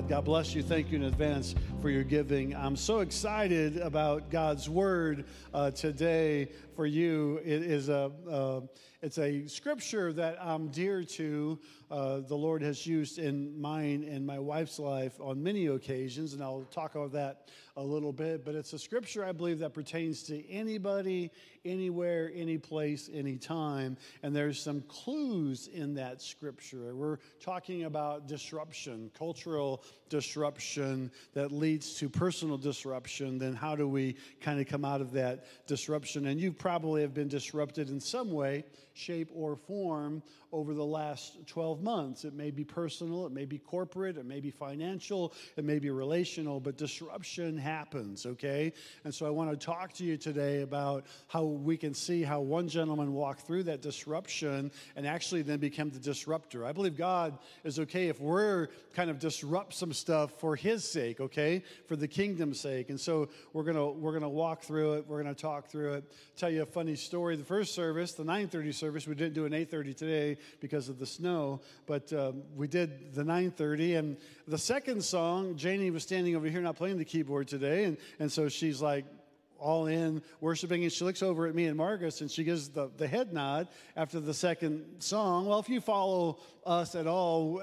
God bless you. Thank you in advance for your giving. I'm so excited about God's word uh, today for you. It is a uh, it's a scripture that I'm dear to. Uh, the Lord has used in mine and my wife's life on many occasions, and I'll talk about that a little bit. But it's a scripture I believe that pertains to anybody, anywhere, any place, any time. And there's some clues in that scripture. We're talking about disruption, cultural disruption that leads to personal disruption. Then how do we kind of come out of that disruption? And you probably have been disrupted in some way shape, or form over the last 12 months. It may be personal, it may be corporate, it may be financial, it may be relational, but disruption happens, okay? And so I want to talk to you today about how we can see how one gentleman walked through that disruption and actually then become the disruptor. I believe God is okay if we're kind of disrupt some stuff for his sake, okay? For the kingdom's sake. And so we're going to we're going to walk through it. We're going to talk through it. Tell you a funny story. The first service, the 9:30 service, we didn't do an 8:30 today because of the snow, but um, we did the 9:30. And the second song, Janie was standing over here not playing the keyboard today, and and so she's like all in worshiping and she looks over at me and Marcus and she gives the, the head nod after the second song. Well, if you follow us at all,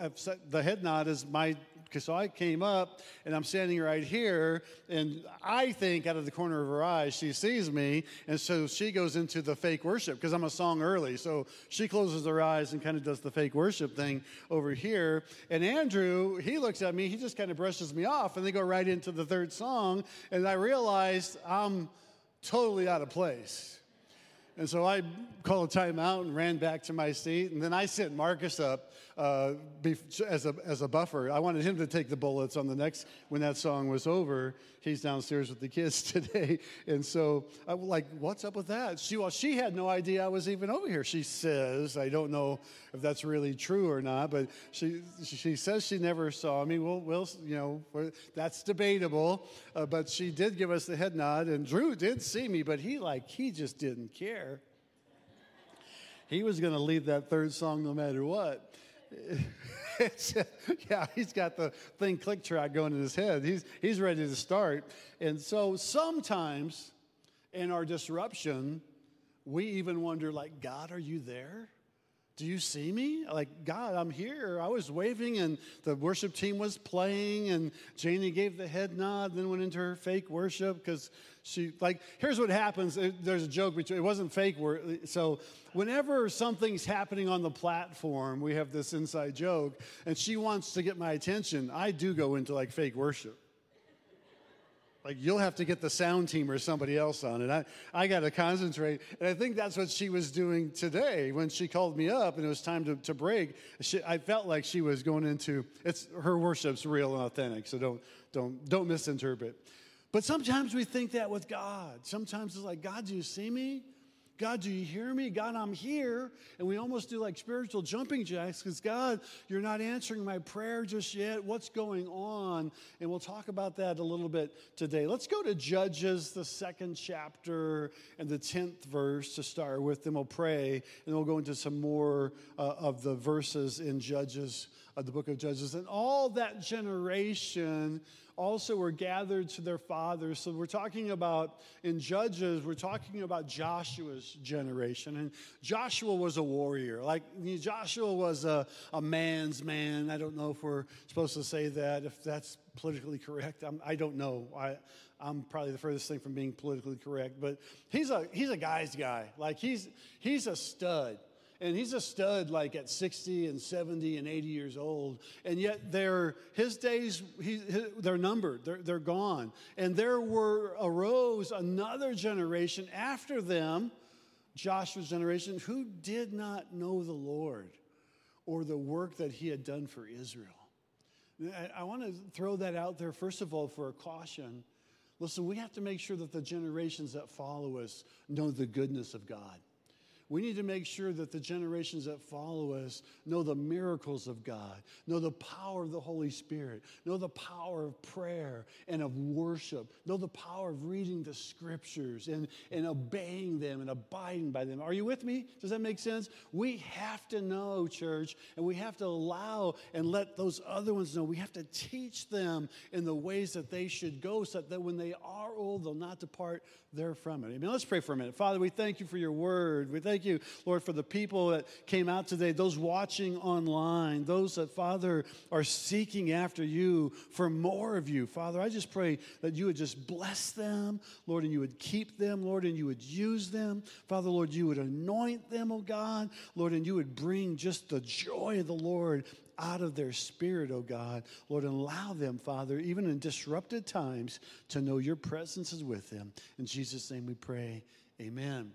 the head nod is my because so I came up and I'm standing right here, and I think out of the corner of her eye, she sees me. And so she goes into the fake worship because I'm a song early. So she closes her eyes and kind of does the fake worship thing over here. And Andrew, he looks at me, he just kind of brushes me off, and they go right into the third song. And I realized I'm totally out of place. And so I called a timeout and ran back to my seat. And then I sent Marcus up uh, as, a, as a buffer. I wanted him to take the bullets on the next, when that song was over. He's downstairs with the kids today. And so I was like, what's up with that? She, well, she had no idea I was even over here. She says, I don't know if that's really true or not, but she, she says she never saw me. Well, we'll you know, that's debatable. Uh, but she did give us the head nod. And Drew did see me, but he like, he just didn't care. He was going to lead that third song no matter what. yeah, he's got the thing click track going in his head. He's, he's ready to start. And so sometimes in our disruption, we even wonder, like, God, are you there? Do you see me? Like, God, I'm here. I was waving and the worship team was playing, and Janie gave the head nod, then went into her fake worship because she, like, here's what happens. There's a joke between, it wasn't fake. So, whenever something's happening on the platform, we have this inside joke, and she wants to get my attention, I do go into like fake worship. Like you'll have to get the sound team or somebody else on it. I, I got to concentrate. And I think that's what she was doing today when she called me up and it was time to, to break. She, I felt like she was going into it's her worship's real and authentic. So don't don't don't misinterpret. But sometimes we think that with God. Sometimes it's like, God, do you see me? God, do you hear me? God, I'm here. And we almost do like spiritual jumping jacks because, God, you're not answering my prayer just yet. What's going on? And we'll talk about that a little bit today. Let's go to Judges, the second chapter and the 10th verse to start with. Then we'll pray and we'll go into some more uh, of the verses in Judges, uh, the book of Judges. And all that generation also were gathered to their fathers. So we're talking about, in Judges, we're talking about Joshua's generation. And Joshua was a warrior. Like Joshua was a, a man's man. I don't know if we're supposed to say that, if that's politically correct. I'm, I do not know. I, I'm probably the furthest thing from being politically correct, but he's a, he's a guy's guy. Like he's, he's a stud and he's a stud like at 60 and 70 and 80 years old. And yet they're, his days he, they're numbered. They're, they're gone. And there were arose another generation after them joshua's generation who did not know the lord or the work that he had done for israel. I, I want to throw that out there first of all for a caution. Listen we have to make sure that the generations that follow us know the goodness of god We need to make sure that the generations that follow us know the miracles of God, know the power of the Holy Spirit, know the power of prayer and of worship, know the power of reading the scriptures and, and obeying them and abiding by them. Are you with me? Does that make sense? We have to know, church, and we have to allow and let those other ones know. We have to teach them in the ways that they should go so that when they are old, they'll not depart there from it. I mean, let's pray for a minute. Father, we thank you for your word. We thank you, Lord, for the people that came out today, those watching online, those that, Father, are seeking after you for more of you. Father, I just pray that you would just bless them, Lord, and you would keep them, Lord, and you would use them. Father, Lord, you would anoint them, oh God, Lord, and you would bring just the joy of the Lord out of their spirit, oh God. Lord, and allow them, Father, even in disrupted times, to know your presence is with them. In Jesus' name we pray. Amen.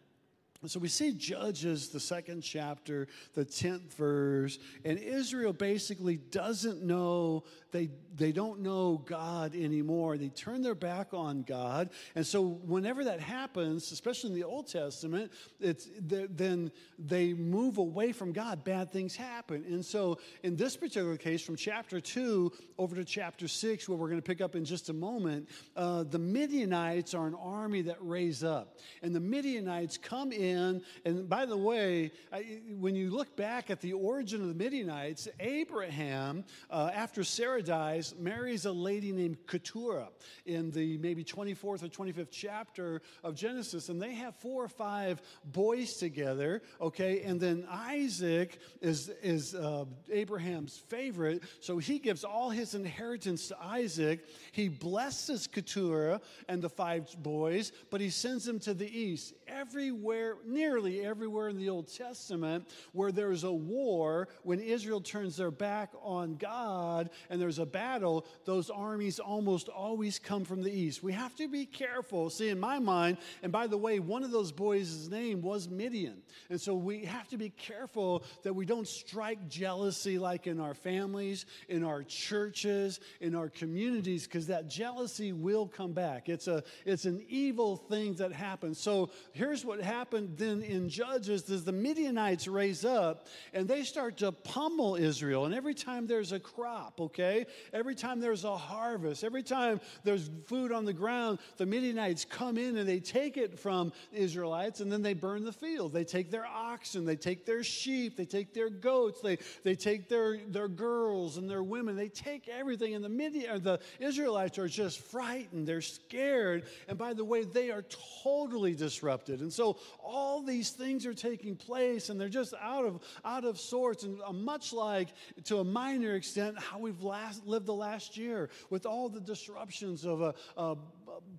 So we see Judges, the second chapter, the 10th verse, and Israel basically doesn't know, they, they don't know God anymore. They turn their back on God. And so whenever that happens, especially in the Old Testament, it's, then they move away from God. Bad things happen. And so in this particular case, from chapter 2 over to chapter 6, where we're going to pick up in just a moment, uh, the Midianites are an army that raise up. And the Midianites come in. And by the way, I, when you look back at the origin of the Midianites, Abraham, uh, after Sarah dies, marries a lady named Keturah in the maybe 24th or 25th chapter of Genesis. And they have four or five boys together, okay? And then Isaac is, is uh, Abraham's favorite. So he gives all his inheritance to Isaac. He blesses Keturah and the five boys, but he sends them to the east. Everywhere nearly everywhere in the Old Testament where there's a war, when Israel turns their back on God and there's a battle, those armies almost always come from the east. We have to be careful. See, in my mind, and by the way, one of those boys' name was Midian. And so we have to be careful that we don't strike jealousy like in our families, in our churches, in our communities, because that jealousy will come back. It's, a, it's an evil thing that happens. So here's what happened then in Judges is the Midianites raise up and they start to pummel Israel. And every time there's a crop, okay, every time there's a harvest, every time there's food on the ground, the Midianites come in and they take it from the Israelites and then they burn the field. They take their oxen, they take their sheep, they take their goats, they, they take their, their girls and their women, they take everything. And the Midian, the Israelites are just frightened, they're scared. And by the way, they are totally disrupted. And so all these things are taking place and they're just out of, out of sorts. And uh, much like, to a minor extent, how we've last, lived the last year with all the disruptions of a, a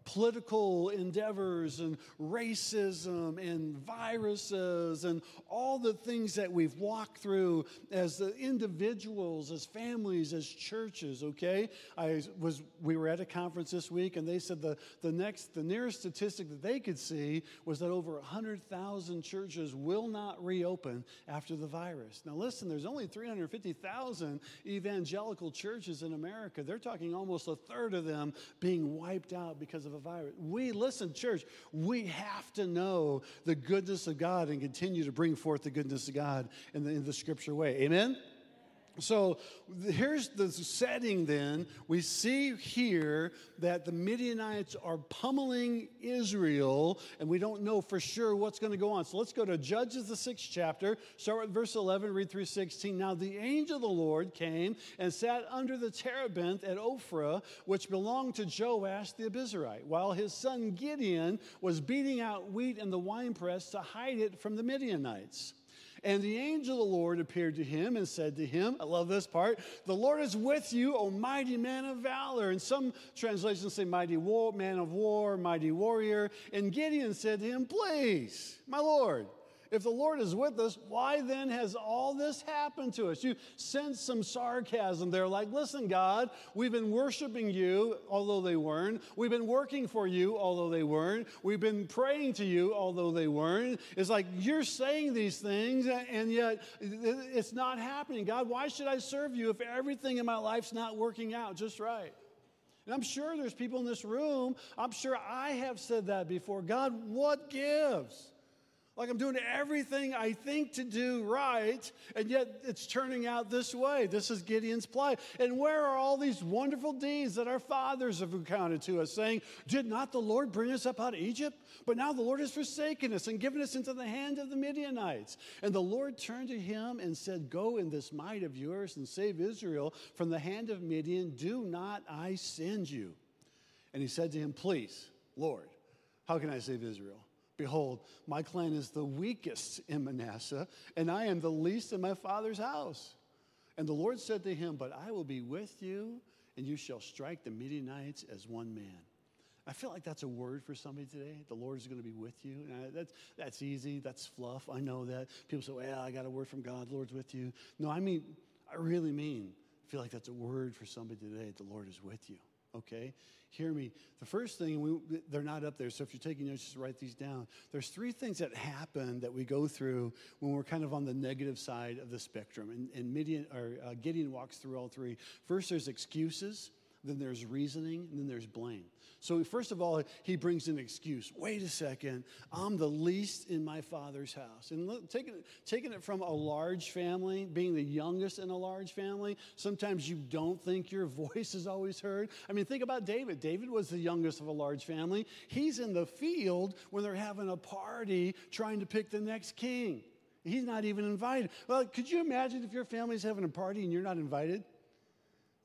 political endeavors and racism and viruses and all the things that we've walked through as individuals, as families, as churches, okay? I was, we were at a conference this week and they said the, the next, the nearest statistic that they could see was that over 100,000 churches will not reopen after the virus. Now listen, there's only 350,000 evangelical churches in America. They're talking almost a third of them being wiped out because of a virus. We, listen, church, we have to know the goodness of God and continue to bring forth the goodness of God in the, in the scripture way. Amen? So here's the setting then. We see here that the Midianites are pummeling Israel, and we don't know for sure what's going to go on. So let's go to Judges, the sixth chapter, start with verse 11, read through 16. Now the angel of the Lord came and sat under the terebinth at Ophrah, which belonged to Joash the Abiezrite, while his son Gideon was beating out wheat in the winepress to hide it from the Midianites. And the angel of the Lord appeared to him and said to him, I love this part, the Lord is with you, O mighty man of valor. And some translations say mighty war, man of war, mighty warrior. And Gideon said to him, Please, my Lord, if the Lord is with us, why then has all this happened to us? You sense some sarcasm there, like, listen, God, we've been worshiping you, although they weren't. We've been working for you, although they weren't. We've been praying to you, although they weren't. It's like you're saying these things, and yet it's not happening. God, why should I serve you if everything in my life's not working out just right? And I'm sure there's people in this room, I'm sure I have said that before. God, what gives? Like I'm doing everything I think to do right, and yet it's turning out this way. This is Gideon's plight. And where are all these wonderful deeds that our fathers have recounted to us, saying, Did not the Lord bring us up out of Egypt? But now the Lord has forsaken us and given us into the hand of the Midianites. And the Lord turned to him and said, Go in this might of yours and save Israel from the hand of Midian. Do not I send you? And he said to him, Please, Lord, how can I save Israel? Behold, my clan is the weakest in Manasseh, and I am the least in my father's house. And the Lord said to him, But I will be with you, and you shall strike the Midianites as one man. I feel like that's a word for somebody today. The Lord is going to be with you. And that's, that's easy. That's fluff. I know that. People say, well, I got a word from God. The Lord's with you. No, I mean, I really mean, I feel like that's a word for somebody today. The Lord is with you okay? Hear me. The first thing, we, they're not up there, so if you're taking notes, just write these down. There's three things that happen that we go through when we're kind of on the negative side of the spectrum. And, and Midian, or, uh, Gideon walks through all three. First, there's excuses then there's reasoning, and then there's blame. So, first of all, he brings an excuse. Wait a second, I'm the least in my father's house. And look, taking, taking it from a large family, being the youngest in a large family, sometimes you don't think your voice is always heard. I mean, think about David. David was the youngest of a large family. He's in the field when they're having a party trying to pick the next king. He's not even invited. Well, could you imagine if your family's having a party and you're not invited?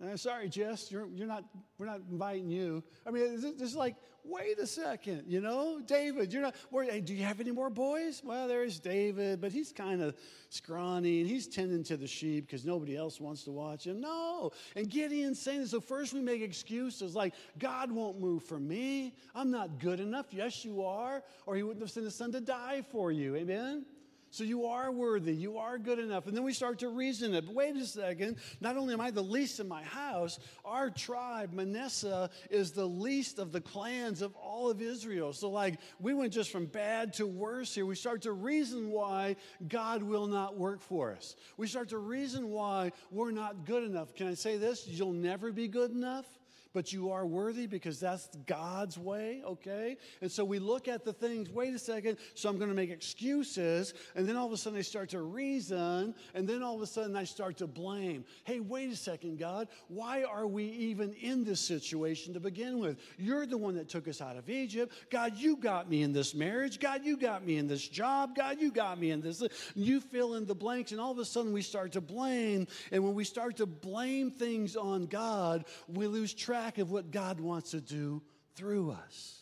Uh, sorry, Jess, you're, you're not, we're not inviting you. I mean, this is like, wait a second, you know? David, you're not, hey, do you have any more boys? Well, there's David, but he's kind of scrawny and he's tending to the sheep because nobody else wants to watch him. No. And Gideon's saying, so first we make excuses like, God won't move for me. I'm not good enough. Yes, you are. Or he wouldn't have sent his son to die for you. Amen? So you are worthy. You are good enough. And then we start to reason it. But wait a second. Not only am I the least in my house, our tribe, Manasseh, is the least of the clans of all of Israel. So, like, we went just from bad to worse here. We start to reason why God will not work for us. We start to reason why we're not good enough. Can I say this? You'll never be good enough but you are worthy because that's God's way, okay? And so we look at the things, wait a second, so I'm going to make excuses, and then all of a sudden I start to reason, and then all of a sudden I start to blame. Hey, wait a second, God, why are we even in this situation to begin with? You're the one that took us out of Egypt. God, you got me in this marriage. God, you got me in this job. God, you got me in this. You fill in the blanks, and all of a sudden we start to blame. And when we start to blame things on God, we lose track track of what God wants to do through us.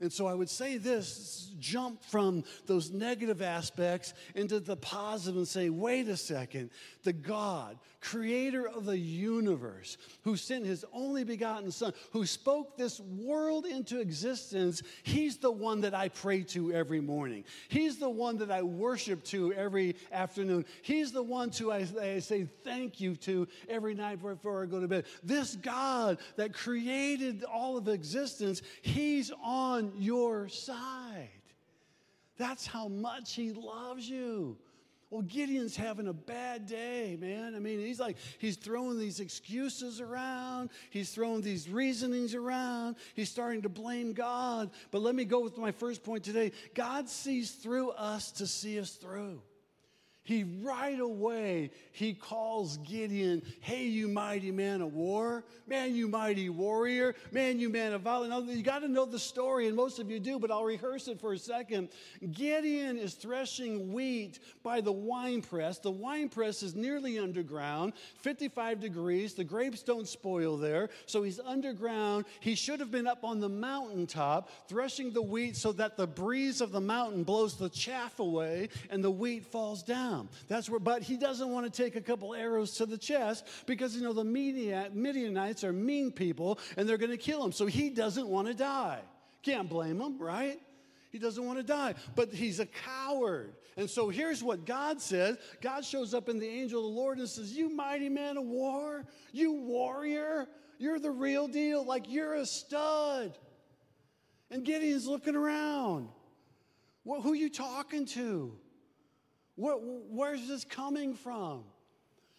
And so I would say this jump from those negative aspects into the positive and say, wait a second, the God, creator of the universe, who sent his only begotten Son, who spoke this world into existence, he's the one that I pray to every morning. He's the one that I worship to every afternoon. He's the one to I, I say thank you to every night before I go to bed. This God that created all of existence, he's on your side. That's how much he loves you. Well, Gideon's having a bad day, man. I mean, he's like, he's throwing these excuses around. He's throwing these reasonings around. He's starting to blame God. But let me go with my first point today God sees through us to see us through he right away he calls gideon hey you mighty man of war. Man you mighty warrior. Man you man of valor. Now, you got to know the story and most of you do but i'll rehearse it for a second. Gideon is threshing wheat by the wine press. The wine press is nearly underground 55 degrees. The grapes don't spoil there so he's underground. He should have been up on the mountaintop threshing the wheat so that the breeze of the mountain blows the chaff away and the wheat falls down down. That's where, but he doesn't want to take a couple arrows to the chest because, you know, the Midianites are mean people and they're going to kill him. So he doesn't want to die. Can't blame him, right? He doesn't want to die, but he's a coward. And so here's what God says God shows up in the angel of the Lord and says, You mighty man of war, you warrior, you're the real deal. Like you're a stud. And Gideon's looking around. Well, who are you talking to? Where, where's this coming from?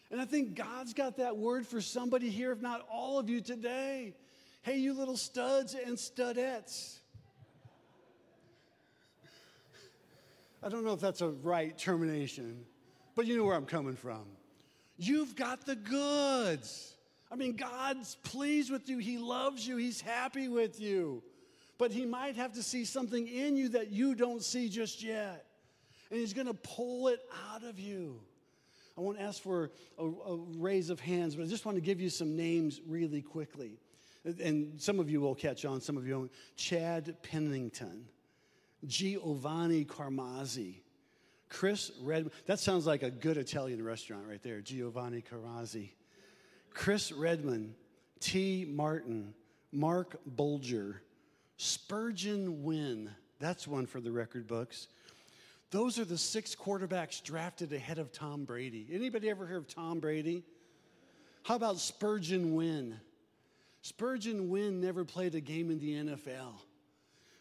And I think God's got that word for somebody here, if not all of you today. Hey, you little studs and studettes. I don't know if that's a right termination, but you know where I'm coming from. You've got the goods. I mean, God's pleased with you. He loves you. He's happy with you. But He might have to see something in you that you don't see just yet. And He's going to pull it out of you. I won't ask for a, a, raise of hands, but I just want to give you some names really quickly. And some of you will catch on, some of you won't. Chad Pennington, Giovanni Carmazzi, Chris Redman. That sounds like a good Italian restaurant right there, Giovanni Carmazzi. Chris Redman, Tee Martin, Marc Bulger, Spurgeon Wynn. That's one for the record books. Those are the six quarterbacks drafted ahead of Tom Brady. Anybody ever hear of Tom Brady? How about Spurgeon Wynn? Spurgeon Wynn never played a game in the NFL.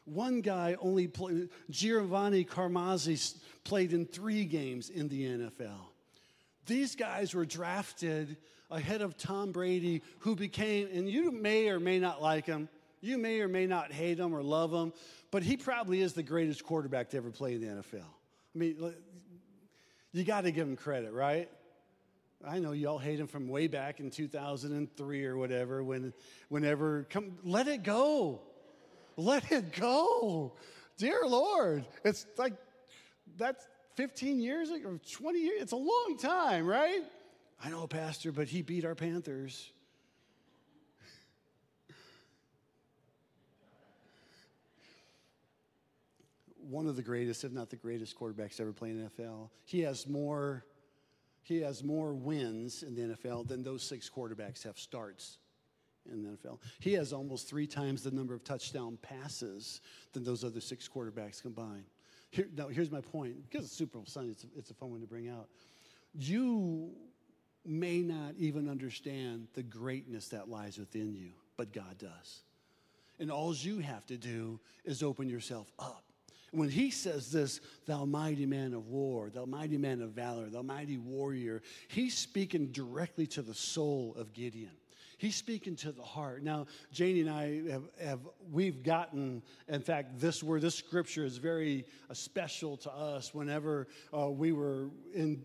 One guy only played, Giovanni Carmazzi played in three games in the NFL. These guys were drafted ahead of Tom Brady, who became, and you may or may not like him, you may or may not hate him or love him, but he probably is the greatest quarterback to ever play in the NFL. I mean, you got to give him credit, right? I know y'all hate him from way back in 2003 or whatever. When, whenever, come, let it go, let it go, dear Lord. It's like that's 15 years or 20 years. It's a long time, right? I know, a Pastor, but he beat our Panthers. One of the greatest, if not the greatest, quarterbacks ever played in NFL. He has more, he has more wins in the NFL than those six quarterbacks have starts in the NFL. He has almost three times the number of touchdown passes than those other six quarterbacks combined. Here, now, here's my point because it's Super Bowl Sunday, it's a, it's a fun one to bring out. You may not even understand the greatness that lies within you, but God does. And all you have to do is open yourself up. When he says this, thou mighty man of war, thou mighty man of valor, thou mighty warrior, he's speaking directly to the soul of Gideon. He's speaking to the heart. Now, Janie and I have, have we've gotten, in fact, this word, this scripture is very uh, special to us whenever uh, we were in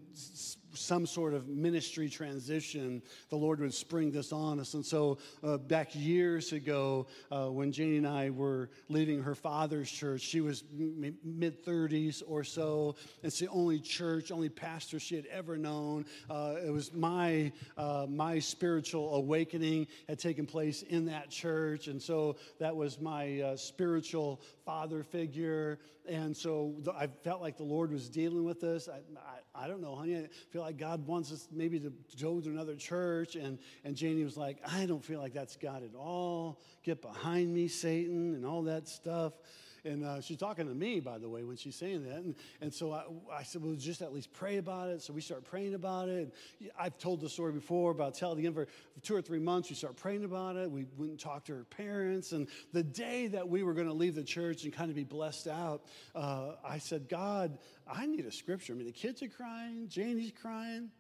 some sort of ministry transition, the Lord would spring this on us. And so, uh, back years ago, uh, when Janie and I were leaving her father's church, she was m- mid 30s or so. It's the only church, only pastor she had ever known. Uh, it was my, uh, my spiritual awakening had taken place in that church. And so, that was my uh, spiritual father figure. And so I felt like the Lord was dealing with this. I, I, I, don't know, honey. I feel like God wants us maybe to go to another church. And, and Janie was like, I don't feel like that's God at all. Get behind me, Satan, and all that stuff. And uh, she's talking to me, by the way, when she's saying that. And, and so I, I said, well, just at least pray about it. So we start praying about it. I've told the story before about telling again for two or three months. We start praying about it. We went and talked to her parents. And the day that we were going to leave the church and kind of be blessed out, uh, I said, God, I need a scripture. I mean, the kids are crying, Janie's crying.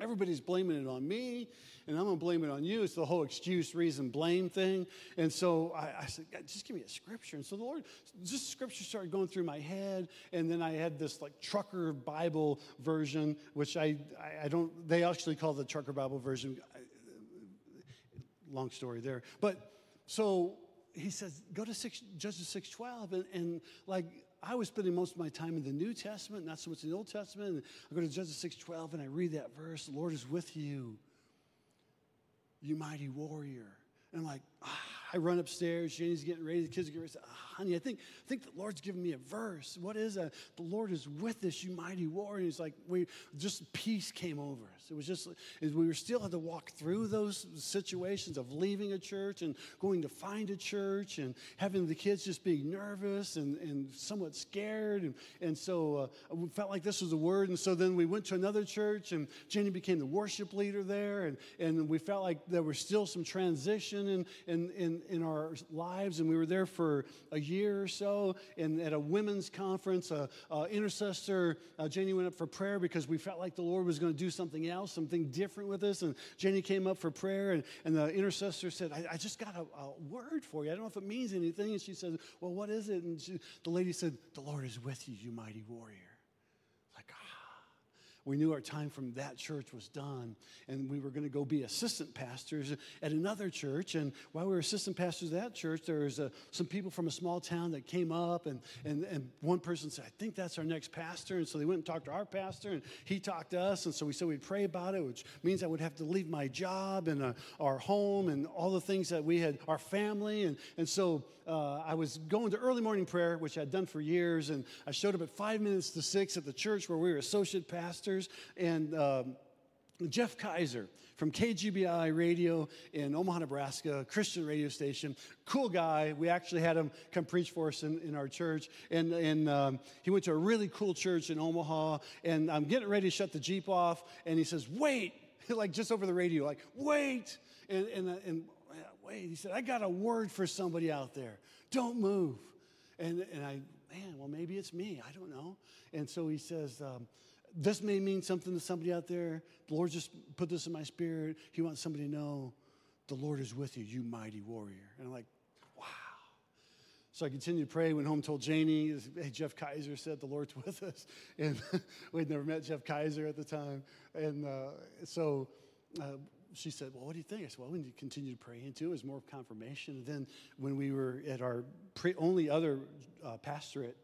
Everybody's blaming it on me, and I'm gonna blame it on you. It's the whole excuse, reason, blame thing. And so I, I said, just give me a scripture. And so the Lord, just scripture started going through my head, and then I had this like trucker Bible version, which I, I, I don't, they actually call the trucker Bible version. Long story there. But so he says, go to six, Judges 6.12, and, and like I was spending most of my time in the New Testament, not so much in the Old Testament. And I go to Judges 6.12 and I read that verse, the Lord is with you, you mighty warrior. And I'm like, ah, I run upstairs. Janie's getting ready. The kids are getting ready. Oh, honey, I think, I think the Lord's giving me a verse. What is that? The Lord is with us, you mighty warrior. And he's like, we just peace came over us. It was just, we were still had to walk through those situations of leaving a church and going to find a church and having the kids just being nervous and, and somewhat scared. And, and so uh, we felt like this was a word. And so then we went to another church and Jenny became the worship leader there. And, and we felt like there was still some transition in, in in, in our lives, and we were there for a year or so. And at a women's conference, a, a intercessor, uh, Janie went up for prayer because we felt like the Lord was going to do something else, something different with us. And Jenny came up for prayer, and, and the intercessor said, I, I just got a, a, word for you. I don't know if it means anything. And she said, Well, what is it? And she, the lady said, The Lord is with you, you mighty warrior we knew our time from that church was done, and we were going to go be assistant pastors at another church. And while we were assistant pastors at that church, there was uh, some people from a small town that came up, and, and, and one person said, I think that's our next pastor. And so they went and talked to our pastor, and he talked to us. And so we said we'd pray about it, which means I would have to leave my job and uh, our home and all the things that we had, our family. And, and so uh, I was going to early morning prayer, which I'd done for years, and I showed up at five minutes to six at the church where we were associate pastors. And um, Jeff Kaiser from KGBI Radio in Omaha, Nebraska, Christian radio station, cool guy. We actually had him come preach for us in, in our church. And, and um, he went to a really cool church in Omaha. And I'm getting ready to shut the Jeep off, and he says, Wait, like just over the radio, like, wait. And, and, and wait, he said, I got a word for somebody out there. Don't move. And, and I, man, well, maybe it's me. I don't know. And so he says, um, this may mean something to somebody out there. The Lord just put this in my spirit. He wants somebody to know the Lord is with you, you mighty warrior. And I'm like, wow. So I continued to pray, went home, told Janie, hey, Jeff Kaiser said the Lord's with us. And we'd never met Jeff Kaiser at the time. And uh, so uh, she said, Well, what do you think? I said, Well, we need to continue to pray into it. It was more confirmation. And then when we were at our pre- only other uh, pastorate,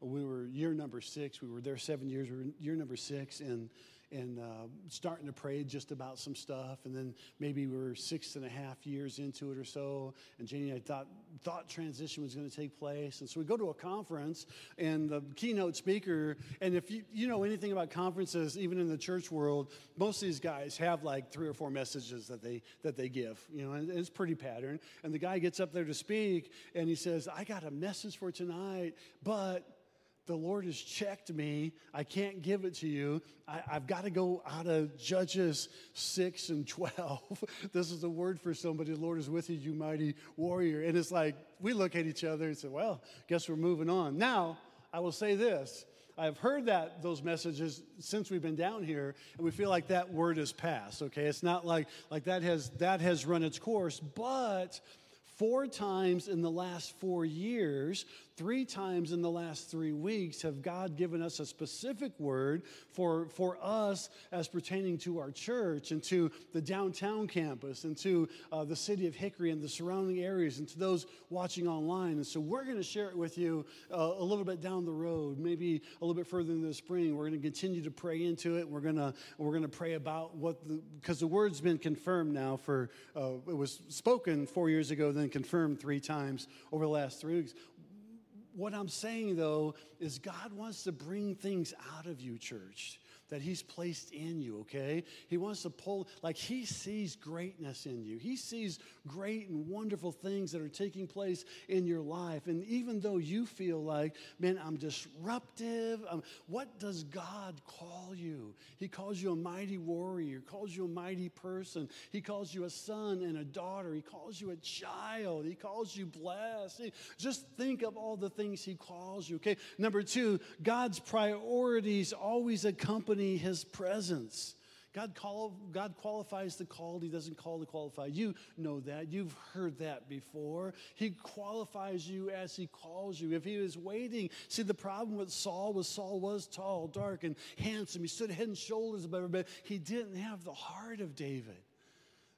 we were year number six. We were there seven years. We were year number six, and and uh, starting to pray just about some stuff. And then maybe we were six and a half years into it or so. And Janie and I thought, thought transition was going to take place. And so we go to a conference, and the keynote speaker, and if you, you know anything about conferences, even in the church world, most of these guys have like three or four messages that they, that they give, you know, and it's pretty pattern. And the guy gets up there to speak, and he says, I got a message for tonight, but the Lord has checked me. I can't give it to you. I, have got to go out of Judges 6 and 12. this is a word for somebody. The Lord is with you, you mighty warrior. And it's like, we look at each other and say, well, guess we're moving on. Now, I will say this. I've heard that those messages since we've been down here, and we feel like that word has passed. Okay, it's not like like that has that has run its course, but four times in the last four years three times in the last three weeks have God given us a specific word for, for us as pertaining to our church and to the downtown campus and to uh, the city of Hickory and the surrounding areas and to those watching online. And so we're going to share it with you uh, a little bit down the road, maybe a little bit further in the spring. We're going to continue to pray into it. We're going to we're going to pray about what the because the word's been confirmed now for uh, it was spoken four years ago, then confirmed three times over the last three weeks. What I'm saying though is God wants to bring things out of you, church that He's placed in you, okay? He wants to pull, like, He sees greatness in you. He sees great and wonderful things that are taking place in your life. And even though you feel like, man, I'm disruptive, um, what does God call you? He calls you a mighty warrior, calls you a mighty person, He calls you a son and a daughter, He calls you a child, He calls you blessed. Just think of all the things He calls you, okay? Number two, God's priorities always accompany accompany his presence. God, call, God qualifies the called. He doesn't call the qualified. You know that. You've heard that before. He qualifies you as he calls you. If he was waiting, see, the problem with Saul was Saul was tall, dark, and handsome. He stood head and shoulders above everybody. He didn't have the heart of David.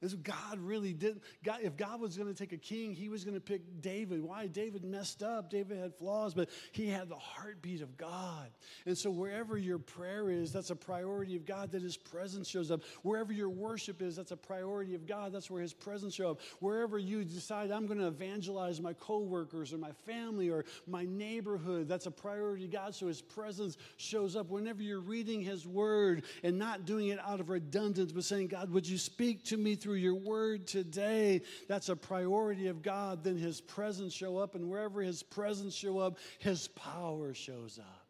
This God really did. God, if God was going to take a king, he was going to pick David. Why? David messed up. David had flaws, but he had the heartbeat of God. And so wherever your prayer is, that's a priority of God that his presence shows up. Wherever your worship is, that's a priority of God. That's where his presence shows up. Wherever you decide I'm going to evangelize my coworkers or my family or my neighborhood, that's a priority of God. So his presence shows up. Whenever you're reading his word and not doing it out of redundance, but saying, God, would you speak to me through through your word today, that's a priority of God, then his presence show up. And wherever his presence show up, his power shows up.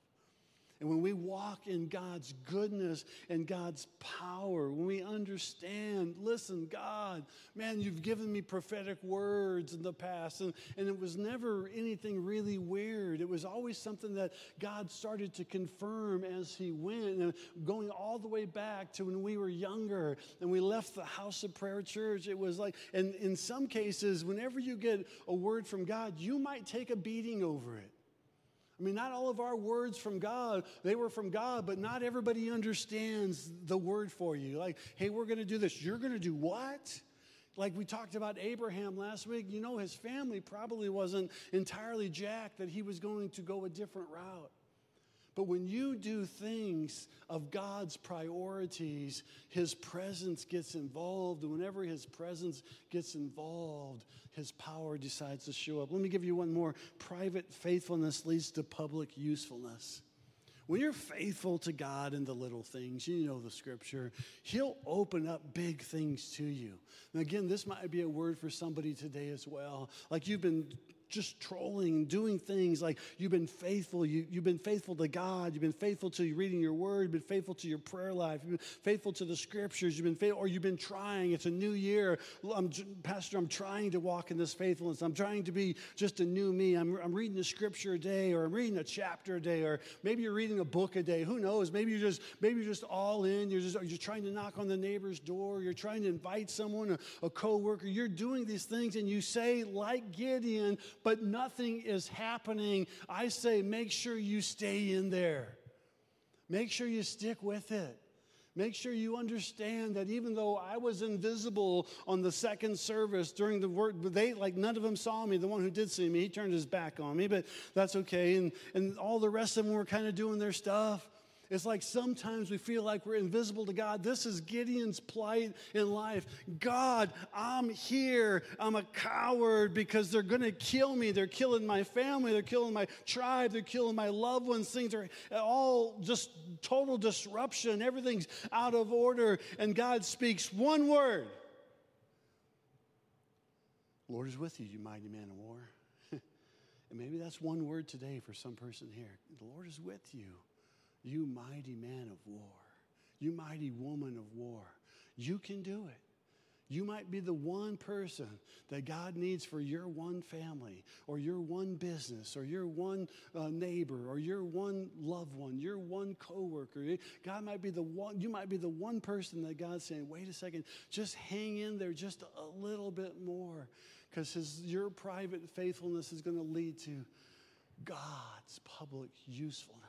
And when we walk in God's goodness and God's power, when we understand, listen, God, man, you've given me prophetic words in the past, and, and it was never anything really weird. It was always something that God started to confirm as He went, and going all the way back to when we were younger and we left the house of prayer church. It was like, and in some cases, whenever you get a word from God, you might take a beating over it. I mean, not all of our words from God, they were from God, but not everybody understands the word for you. Like, hey, we're going to do this. You're going to do what? Like we talked about Abraham last week, you know, his family probably wasn't entirely jacked that he was going to go a different route. But when you do things of God's priorities, His presence gets involved. And whenever His presence gets involved, his power decides to show up. Let me give you one more. Private faithfulness leads to public usefulness. When you're faithful to God in the little things, you know the scripture, He'll open up big things to you. And again, this might be a word for somebody today as well. Like you've been just trolling, and doing things like you've been faithful. You, you've been faithful to God. You've been faithful to reading your word. You've been faithful to your prayer life. You've been faithful to the scriptures. You've been faithful, or you've been trying. It's a new year. I'm, Pastor, I'm trying to walk in this faithfulness. I'm trying to be just a new me. I'm, I'm reading the scripture a day, or I'm reading a chapter a day, or maybe you're reading a book a day. Who knows? Maybe you're just maybe you're just all in. You're just you're trying to knock on the neighbor's door. You're trying to invite someone, a, a coworker. You're doing these things, and you say like Gideon, but nothing is happening, I say make sure you stay in there. Make sure you stick with it. Make sure you understand that even though I was invisible on the second service during the work, they like none of them saw me. The one who did see me, he turned his back on me, but that's okay. And and all the rest of them were kind of doing their stuff. It's like sometimes we feel like we're invisible to God. This is Gideon's plight in life. God, I'm here. I'm a coward because they're going to kill me. They're killing my family. They're killing my tribe. They're killing my loved ones. Things are all just total disruption. Everything's out of order. And God speaks one word Lord is with you, you mighty man of war. and maybe that's one word today for some person here. The Lord is with you. You mighty man of war, you mighty woman of war, you can do it. You might be the one person that God needs for your one family, or your one business, or your one uh, neighbor, or your one loved one, your one coworker. God might be the one. You might be the one person that God's saying, "Wait a second, just hang in there just a little bit more, because your private faithfulness is going to lead to God's public usefulness."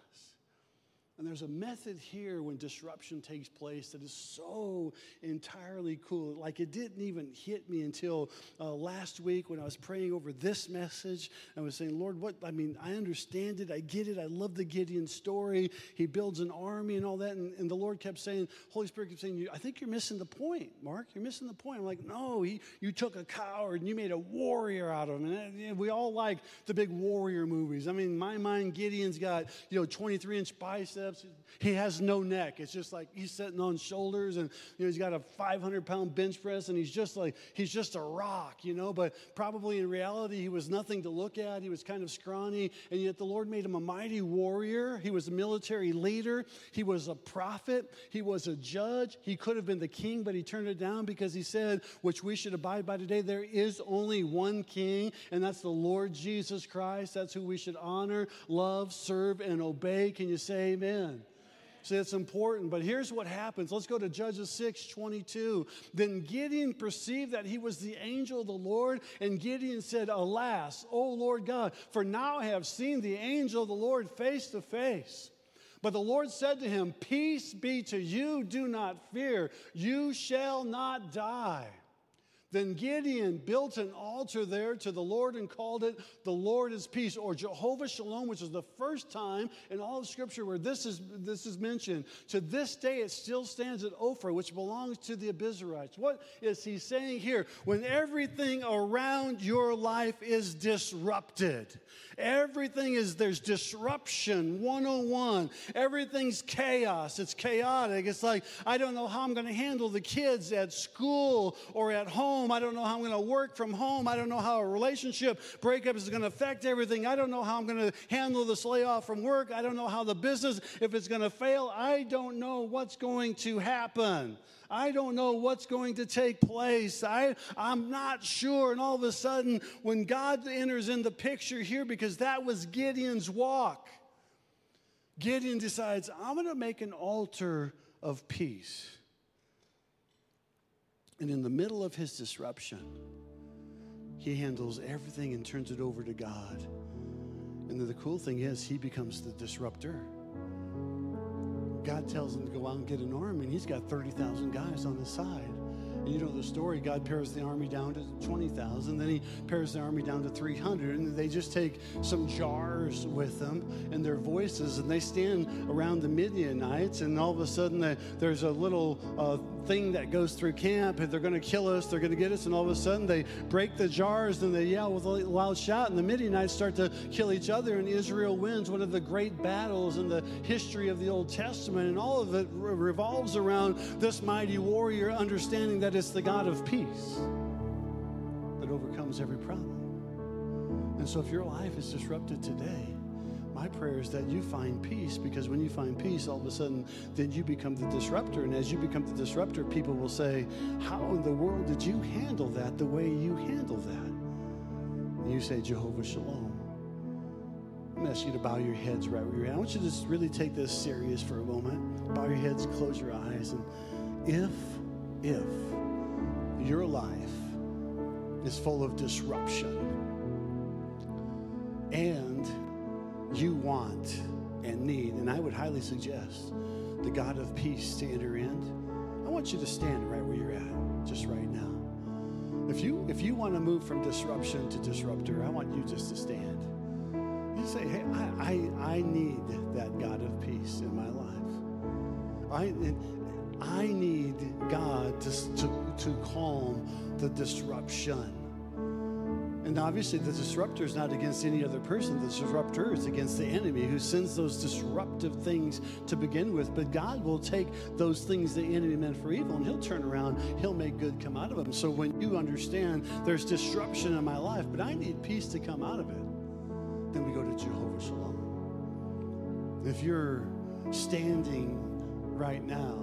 And there's a method here when disruption takes place that is so entirely cool. Like it didn't even hit me until uh, last week when I was praying over this message. I was saying, Lord, what? I mean, I understand it. I get it. I love the Gideon story. He builds an army and all that. And, and the Lord kept saying, Holy Spirit kept saying, I think you're missing the point, Mark. You're missing the point. I'm like, no, he, you took a coward and you made a warrior out of him. And we all like the big warrior movies. I mean, my mind, Gideon's got, you know, 23 inch biceps biceps. He has no neck. It's just like he's sitting on shoulders and you know, he's got a 500 pound bench press and he's just like, he's just a rock, you know, but probably in reality, he was nothing to look at. He was kind of scrawny and yet the Lord made him a mighty warrior. He was a military leader. He was a prophet. He was a judge. He could have been the king, but he turned it down because he said, which we should abide by today, there is only one king and that's the Lord Jesus Christ. That's who we should honor, love, serve, and obey. Can you say amen? Amen. See, it's important. But here's what happens. Let's go to Judges 6 22. Then Gideon perceived that he was the angel of the Lord, and Gideon said, Alas, O Lord God, for now I have seen the angel of the Lord face to face. But the Lord said to him, Peace be to you, do not fear, you shall not die. Then Gideon built an altar there to the Lord and called it the Lord is peace or Jehovah Shalom, which is the first time in all of Scripture where this is, this is mentioned. To this day, it still stands at Ophrah, which belongs to the Abiezrites. What is he saying here? When everything around your life is disrupted, everything is, there's disruption 101. Everything's chaos. It's chaotic. It's like, I don't know how I'm going to handle the kids at school or at home. I don't know how I'm going to work from home. I don't know how a relationship breakup is going to affect everything. I don't know how I'm going to handle this layoff from work. I don't know how the business, if it's going to fail. I don't know what's going to happen. I don't know what's going to take place. I, I'm not sure. And all of a sudden, when God enters in the picture here, because that was Gideon's walk, Gideon decides, I'm going to make an altar of peace. And in the middle of his disruption, he handles everything and turns it over to God. And then the cool thing is, he becomes the disruptor. God tells him to go out and get an army, and he's got 30,000 guys on his side. And you know the story. God pares the army down to 20,000. Then he pares the army down to 300. And they just take some jars with them and their voices. And they stand around the Midianites. And all of a sudden, there's a little uh, thing that goes through camp. If they're going to kill us, they're going to get us. And all of a sudden, they break the jars and they yell with a loud shout. And the Midianites start to kill each other. And Israel wins one of the great battles in the history of the Old Testament. And all of it revolves around this mighty warrior understanding that it's the God of peace that overcomes every problem. And so if your life is disrupted today, my prayer is that you find peace because when you find peace, all of a sudden, then you become the disruptor. And as you become the disruptor, people will say, How in the world did you handle that the way you handle that? And you say, Jehovah Shalom. I'm going to ask you to bow your heads right where you're at. I want you to just really take this serious for a moment. Bow your heads, close your eyes. And if, if your life is full of disruption and you want and need, and I would highly suggest the God of peace to enter in, I want you to stand right where you're at, just right now. If you if you want to move from disruption to disruptor, I want you just to stand. You say, hey, I, I, I need that God of peace in my life. I, I need God to, to, to calm the disruption. And obviously, the disruptor is not against any other person. The disruptor is against the enemy who sends those disruptive things to begin with. But God will take those things the enemy meant for evil and He'll turn around, He'll make good come out of them. So when you understand there's disruption in my life, but I need peace to come out of it, then we go to Jehovah Shalom. If you're standing right now,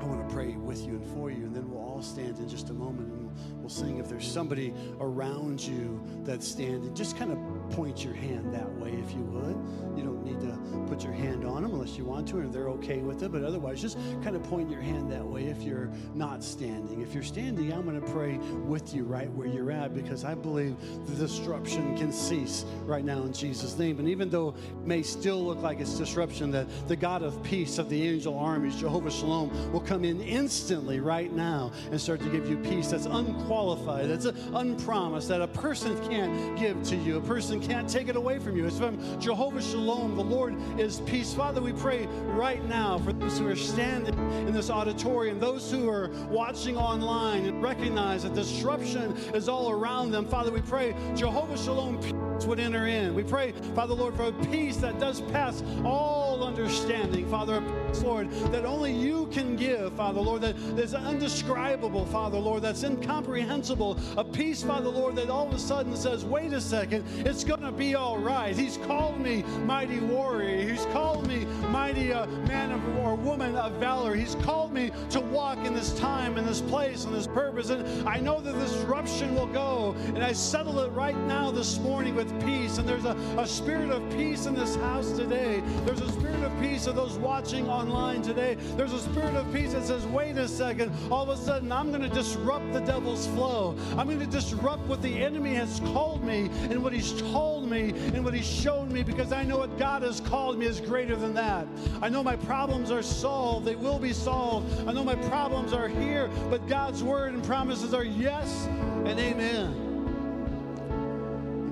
I want to pray with you and for you, and then we'll all stand in just a moment we'll sing. If there's somebody around you that's standing, just kind of point your hand that way if you would. You don't need to put your hand on them unless you want to, and they're okay with it. But otherwise, just kind of point your hand that way if you're not standing. If you're standing, I'm going to pray with you right where you're at because I believe the disruption can cease right now in Jesus' name. And even though it may still look like it's disruption, that the God of peace of the angel armies, Jehovah Shalom, will come in instantly right now and start to give you peace that's unqualified, that's an unpromised, that a person can't give to you. A person can't take it away from you. It's from Jehovah Shalom. The Lord is peace. Father, we pray right now for those who are standing in this auditorium, those who are watching online and recognize that disruption is all around them. Father, we pray Jehovah Shalom peace would enter in. We pray, Father Lord, for a peace that does pass all understanding. Father, Lord, that only you can give, Father Lord, that is undescribable, Father Lord, that's incomprehensible. A peace, by the Lord, that all of a sudden says, wait a second, it's going to be all right. He's called me mighty warrior. He's called me mighty uh, man of, or woman of valor. He's called me to walk in this time, in this place, in this purpose. And I know that this disruption will go. And I settle it right now this morning with peace. And there's a, a spirit of peace in this house today. There's a spirit of peace of those watching online today. There's a spirit of peace that says, wait a second, all of a sudden I'm going to disrupt the devil's flow. I'm going to disrupt what the enemy has called me and what he's told me and what he's shown me because I know what God has called me is greater than that. I know my problems are solved, they will be solved. I know my problems are here, but God's word and promises are yes and amen.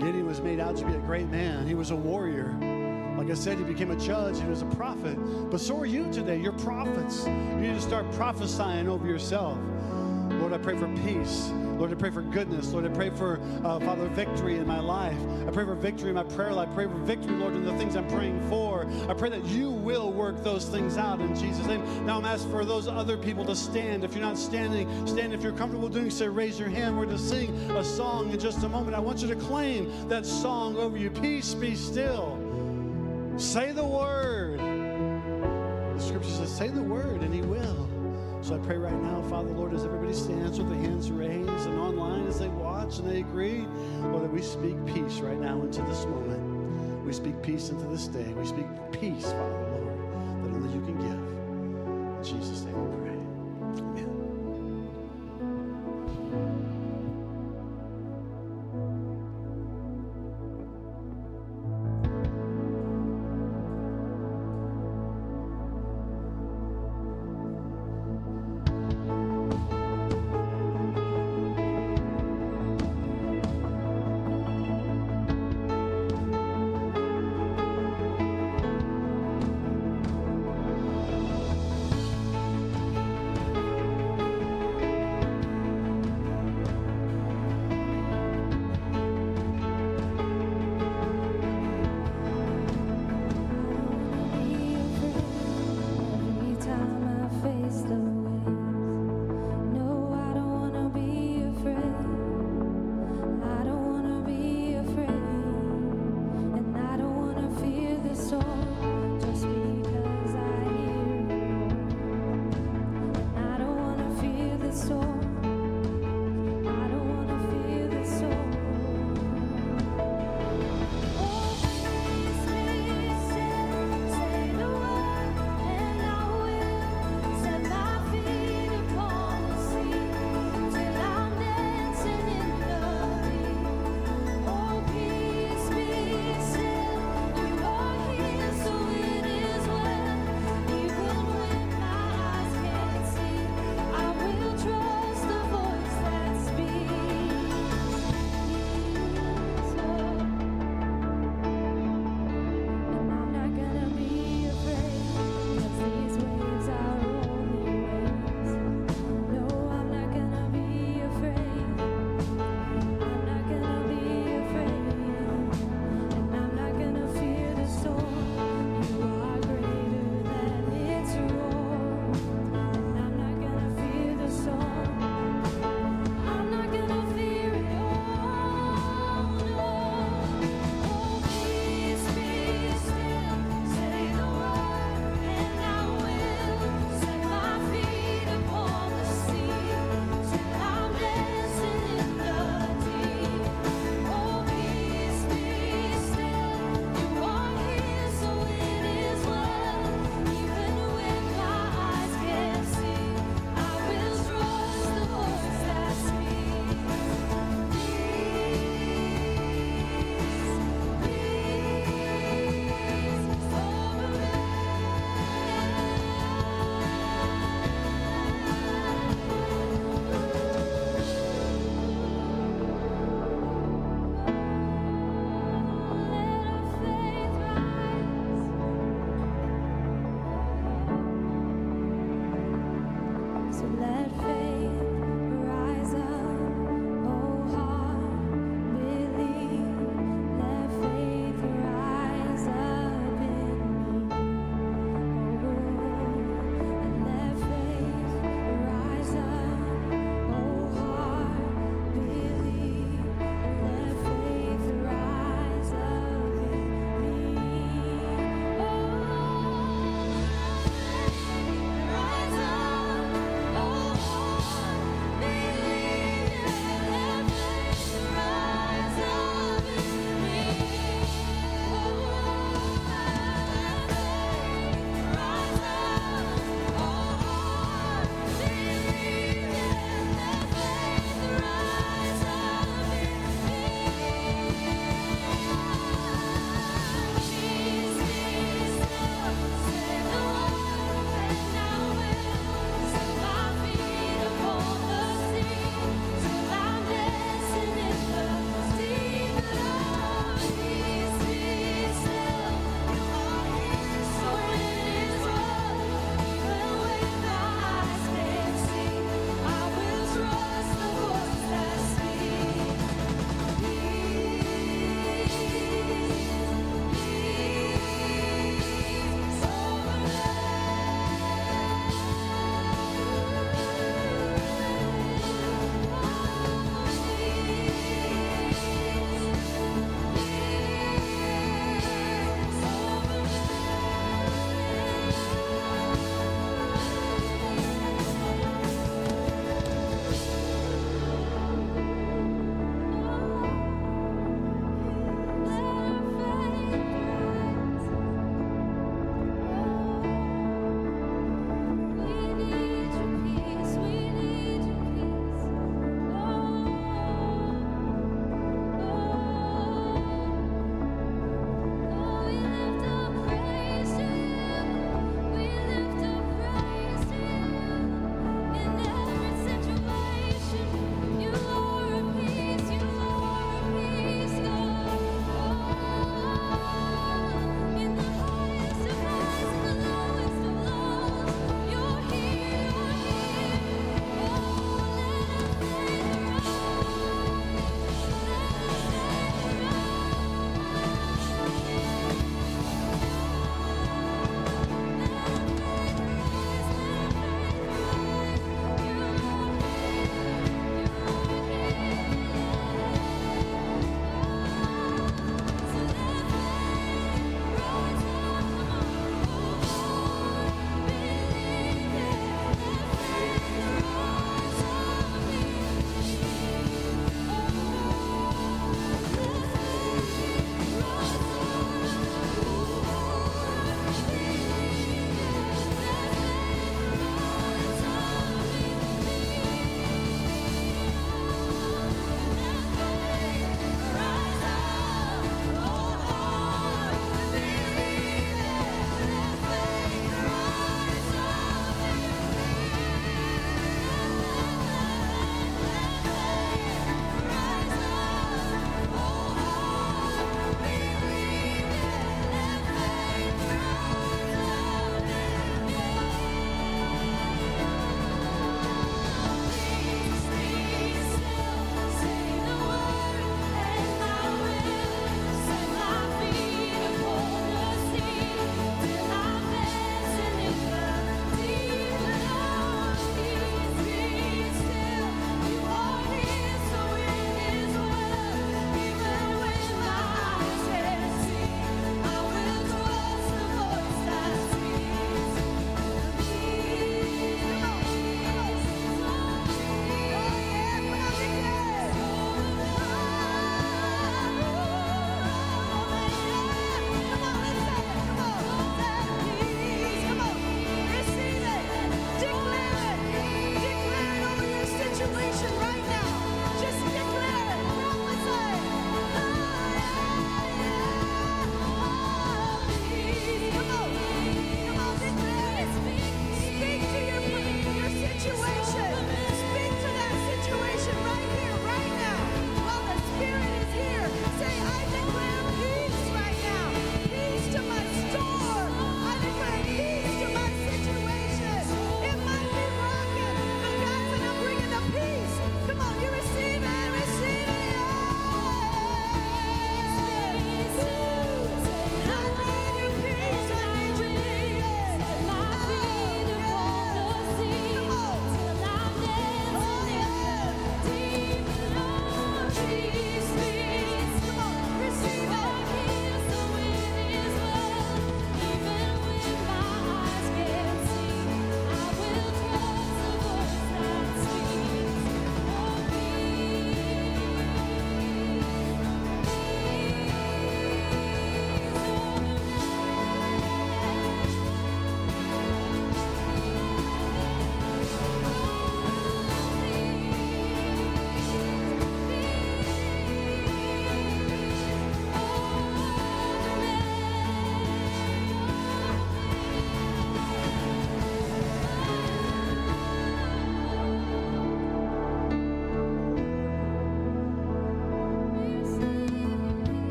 Gideon was made out to be a great man. He was a warrior. Like I said, he became a judge, he was a prophet. But so are you today. You're prophets. You need to start prophesying over yourself. Lord, I pray for peace. Lord, I pray for goodness. Lord, I pray for, uh, Father, victory in my life. I pray for victory in my prayer life. I pray for victory, Lord, in the things I'm praying for. I pray that you will work those things out in Jesus' name. Now I'm asking for those other people to stand. If you're not standing, stand. If you're comfortable doing so, raise your hand. We're to sing a song in just a moment. I want you to claim that song over you. Peace be still. Say the word. The scripture says, say the word, and he will. So I pray right now, Father, Lord, as everybody stands with their hands raised and online as they watch and they agree, Lord, that we speak peace right now into this moment. We speak peace into this day. We speak peace, Father, Lord, that only you can give. In Jesus'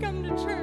come to church,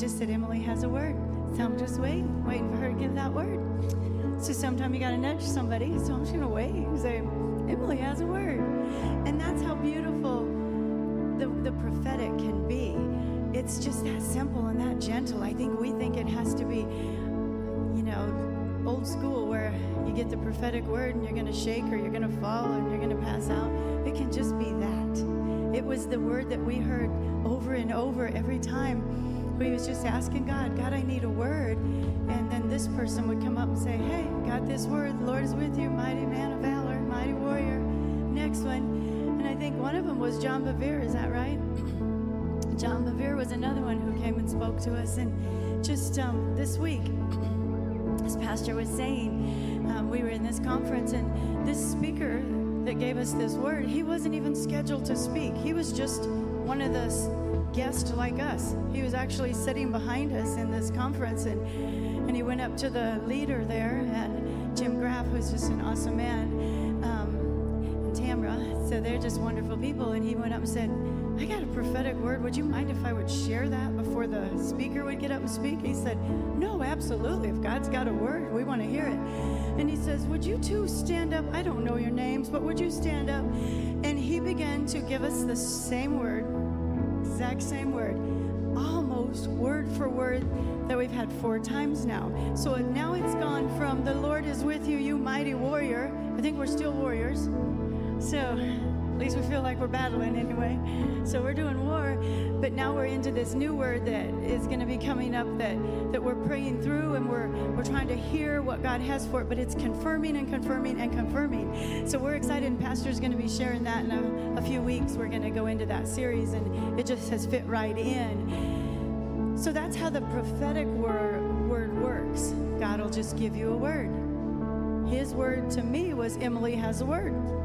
just said Emily has a word. So I'm just waiting, waiting for her to give that word. So sometime you got to nudge somebody. So I'm just going to wait and say, Emily has a word. And that's how beautiful the, the prophetic can be. It's just that simple and that gentle. I think we think it has to be, you know, old school where you get the prophetic word and you're going to shake or you're going to fall and you're going to pass out. It can just be that. It was the word that we heard over and over every time. We was just asking God, God, I need a word. And then this person would come up and say, Hey, got this word. The Lord is with you, mighty man of valor, mighty warrior. Next one. And I think one of them was John Bevere, is that right? John Bevere was another one who came and spoke to us. And just um, this week, as Pastor was saying, um, we were in this conference, and this speaker that gave us this word, he wasn't even scheduled to speak. He was just one of the guests like us. He was actually sitting behind us in this conference, and, and he went up to the leader there, and Jim Graff was just an awesome man. Um, and Tamra. So they're just wonderful people. And he went up and said, I got a prophetic word. Would you mind if I would share that before the speaker would get up and speak? He said, No, absolutely. If God's got a word, we want to hear it. And he says, Would you two stand up? I don't know your names, but would you stand up? And he began to give us the same word, exact same word, almost word for word that we've had four times now. So now it's gone from the Lord is with you, you mighty warrior. I think we're still warriors. So least we feel like we're battling anyway. So we're doing war, but now we're into this new word that is going to be coming up that that we're praying through and we're we're trying to hear what God has for it, but it's confirming and confirming and confirming. So we're excited, and Pastor's going to be sharing that in a, a few weeks. We're going to go into that series, and it just has fit right in. So that's how the prophetic word, word works. God will just give you a word. His word to me was Emily has a word.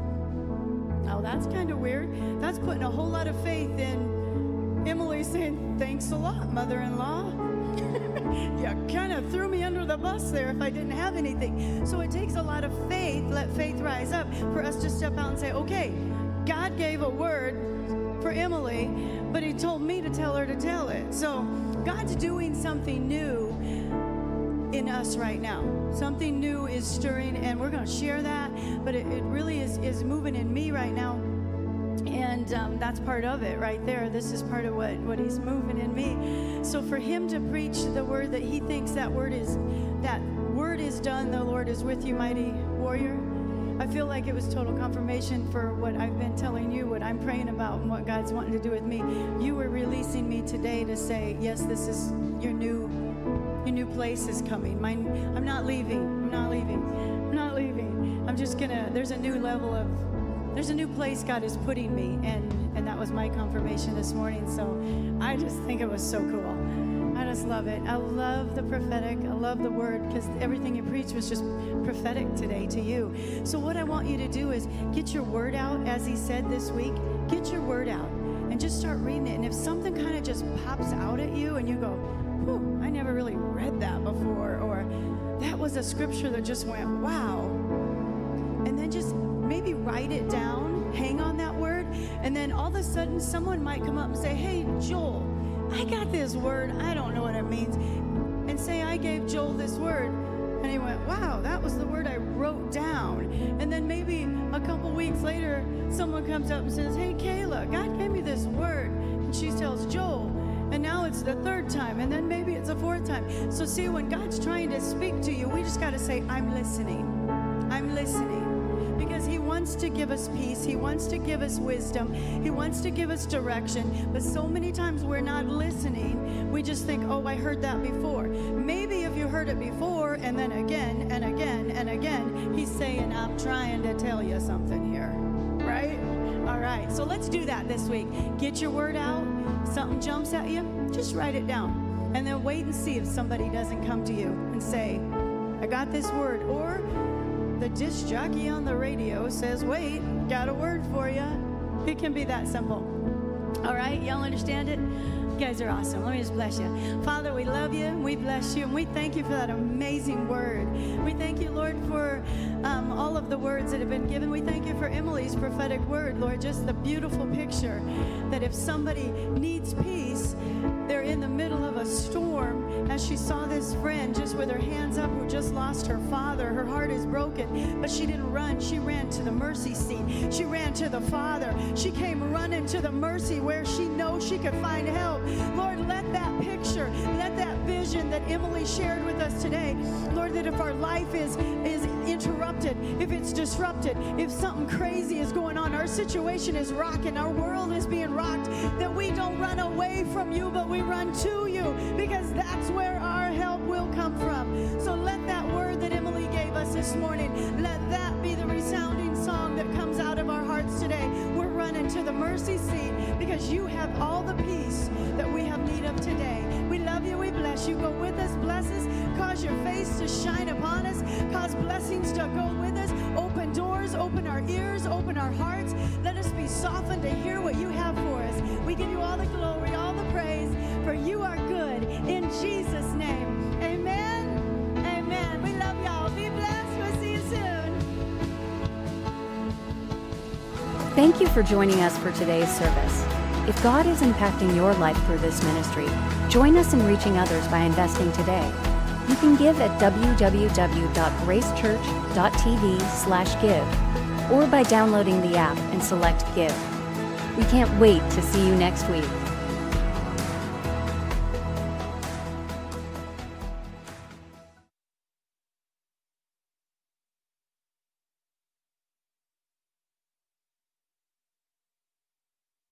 Now that's kind of weird. That's putting a whole lot of faith in Emily saying, Thanks a lot, mother in law. you kind of threw me under the bus there if I didn't have anything. So it takes a lot of faith, let faith rise up, for us to step out and say, Okay, God gave a word for Emily, but He told me to tell her to tell it. So God's doing something new in us right now. Something new is stirring, and we're going to share that. But it, it really is, is moving in me right now. And um, that's part of it right there. This is part of what, what he's moving in me. So for him to preach the word that he thinks that word is, that word is done, the Lord is with you, mighty warrior. I feel like it was total confirmation for what I've been telling you, what I'm praying about, and what God's wanting to do with me. You were releasing me today to say, yes, this is your new your new place is coming. Mine, I'm not leaving. I'm not leaving. I'm not leaving. I'm just gonna. There's a new level of. There's a new place God is putting me, and and that was my confirmation this morning. So I just think it was so cool. I just love it. I love the prophetic. I love the word because everything you preached was just prophetic today to you. So what I want you to do is get your word out, as he said this week. Get your word out and just start reading it. And if something kind of just pops out at you, and you go, Whew, I never really read that before, or that was a scripture that just went, wow. And then just maybe write it down, hang on that word, and then all of a sudden someone might come up and say, Hey, Joel, I got this word. I don't know what it means. And say, I gave Joel this word. And he went, Wow, that was the word I wrote down. And then maybe a couple weeks later, someone comes up and says, Hey, Kayla, God gave me this word. And she tells Joel, and now it's the third time, and then maybe it's the fourth time. So, see, when God's trying to speak to you, we just got to say, I'm listening. I'm listening. Because He wants to give us peace, He wants to give us wisdom, He wants to give us direction. But so many times we're not listening. We just think, oh, I heard that before. Maybe if you heard it before, and then again, and again, and again, He's saying, I'm trying to tell you something here, right, so let's do that this week. Get your word out. Something jumps at you, just write it down. And then wait and see if somebody doesn't come to you and say, I got this word. Or the disc jockey on the radio says, Wait, got a word for you. It can be that simple. All right, y'all understand it? You guys are awesome. Let me just bless you. Father, we love you. We bless you. And we thank you for that amazing word. We thank you, Lord, for um, all of the words that have been given. We thank you for Emily's prophetic word, Lord. Just the beautiful picture that if somebody needs peace, they're in the middle of a storm. As she saw this friend just with her hands up who just lost her father, her heart is broken. But she didn't run. She ran to the mercy seat. She ran to the Father. She came running to the mercy where she knows she could find help. Lord, let that picture, let that vision that Emily shared with us today, Lord, that if our life is, is interrupted, if it's disrupted, if something crazy is going on, our situation is rocking, our world is being rocked, that we don't run away from you, but we run to you because that's where our help will come from. So let that word that Emily gave us this morning, let that be the resounding song that comes out of our hearts today. We're running to the mercy seat because you have all the peace that we have need of today. We love you. We bless you. Go with us. Bless us. Cause your face to shine upon us. Cause blessings to go with us. Open doors. Open our ears. Open our hearts. Let us be softened to hear what you have for us. We give you all the glory, for you are good. In Jesus' name. Amen. Amen. We love y'all. Be blessed. We'll see you soon. Thank you for joining us for today's service. If God is impacting your life through this ministry, join us in reaching others by investing today. You can give at www.gracechurch.tv/give or by downloading the app and select give. We can't wait to see you next week.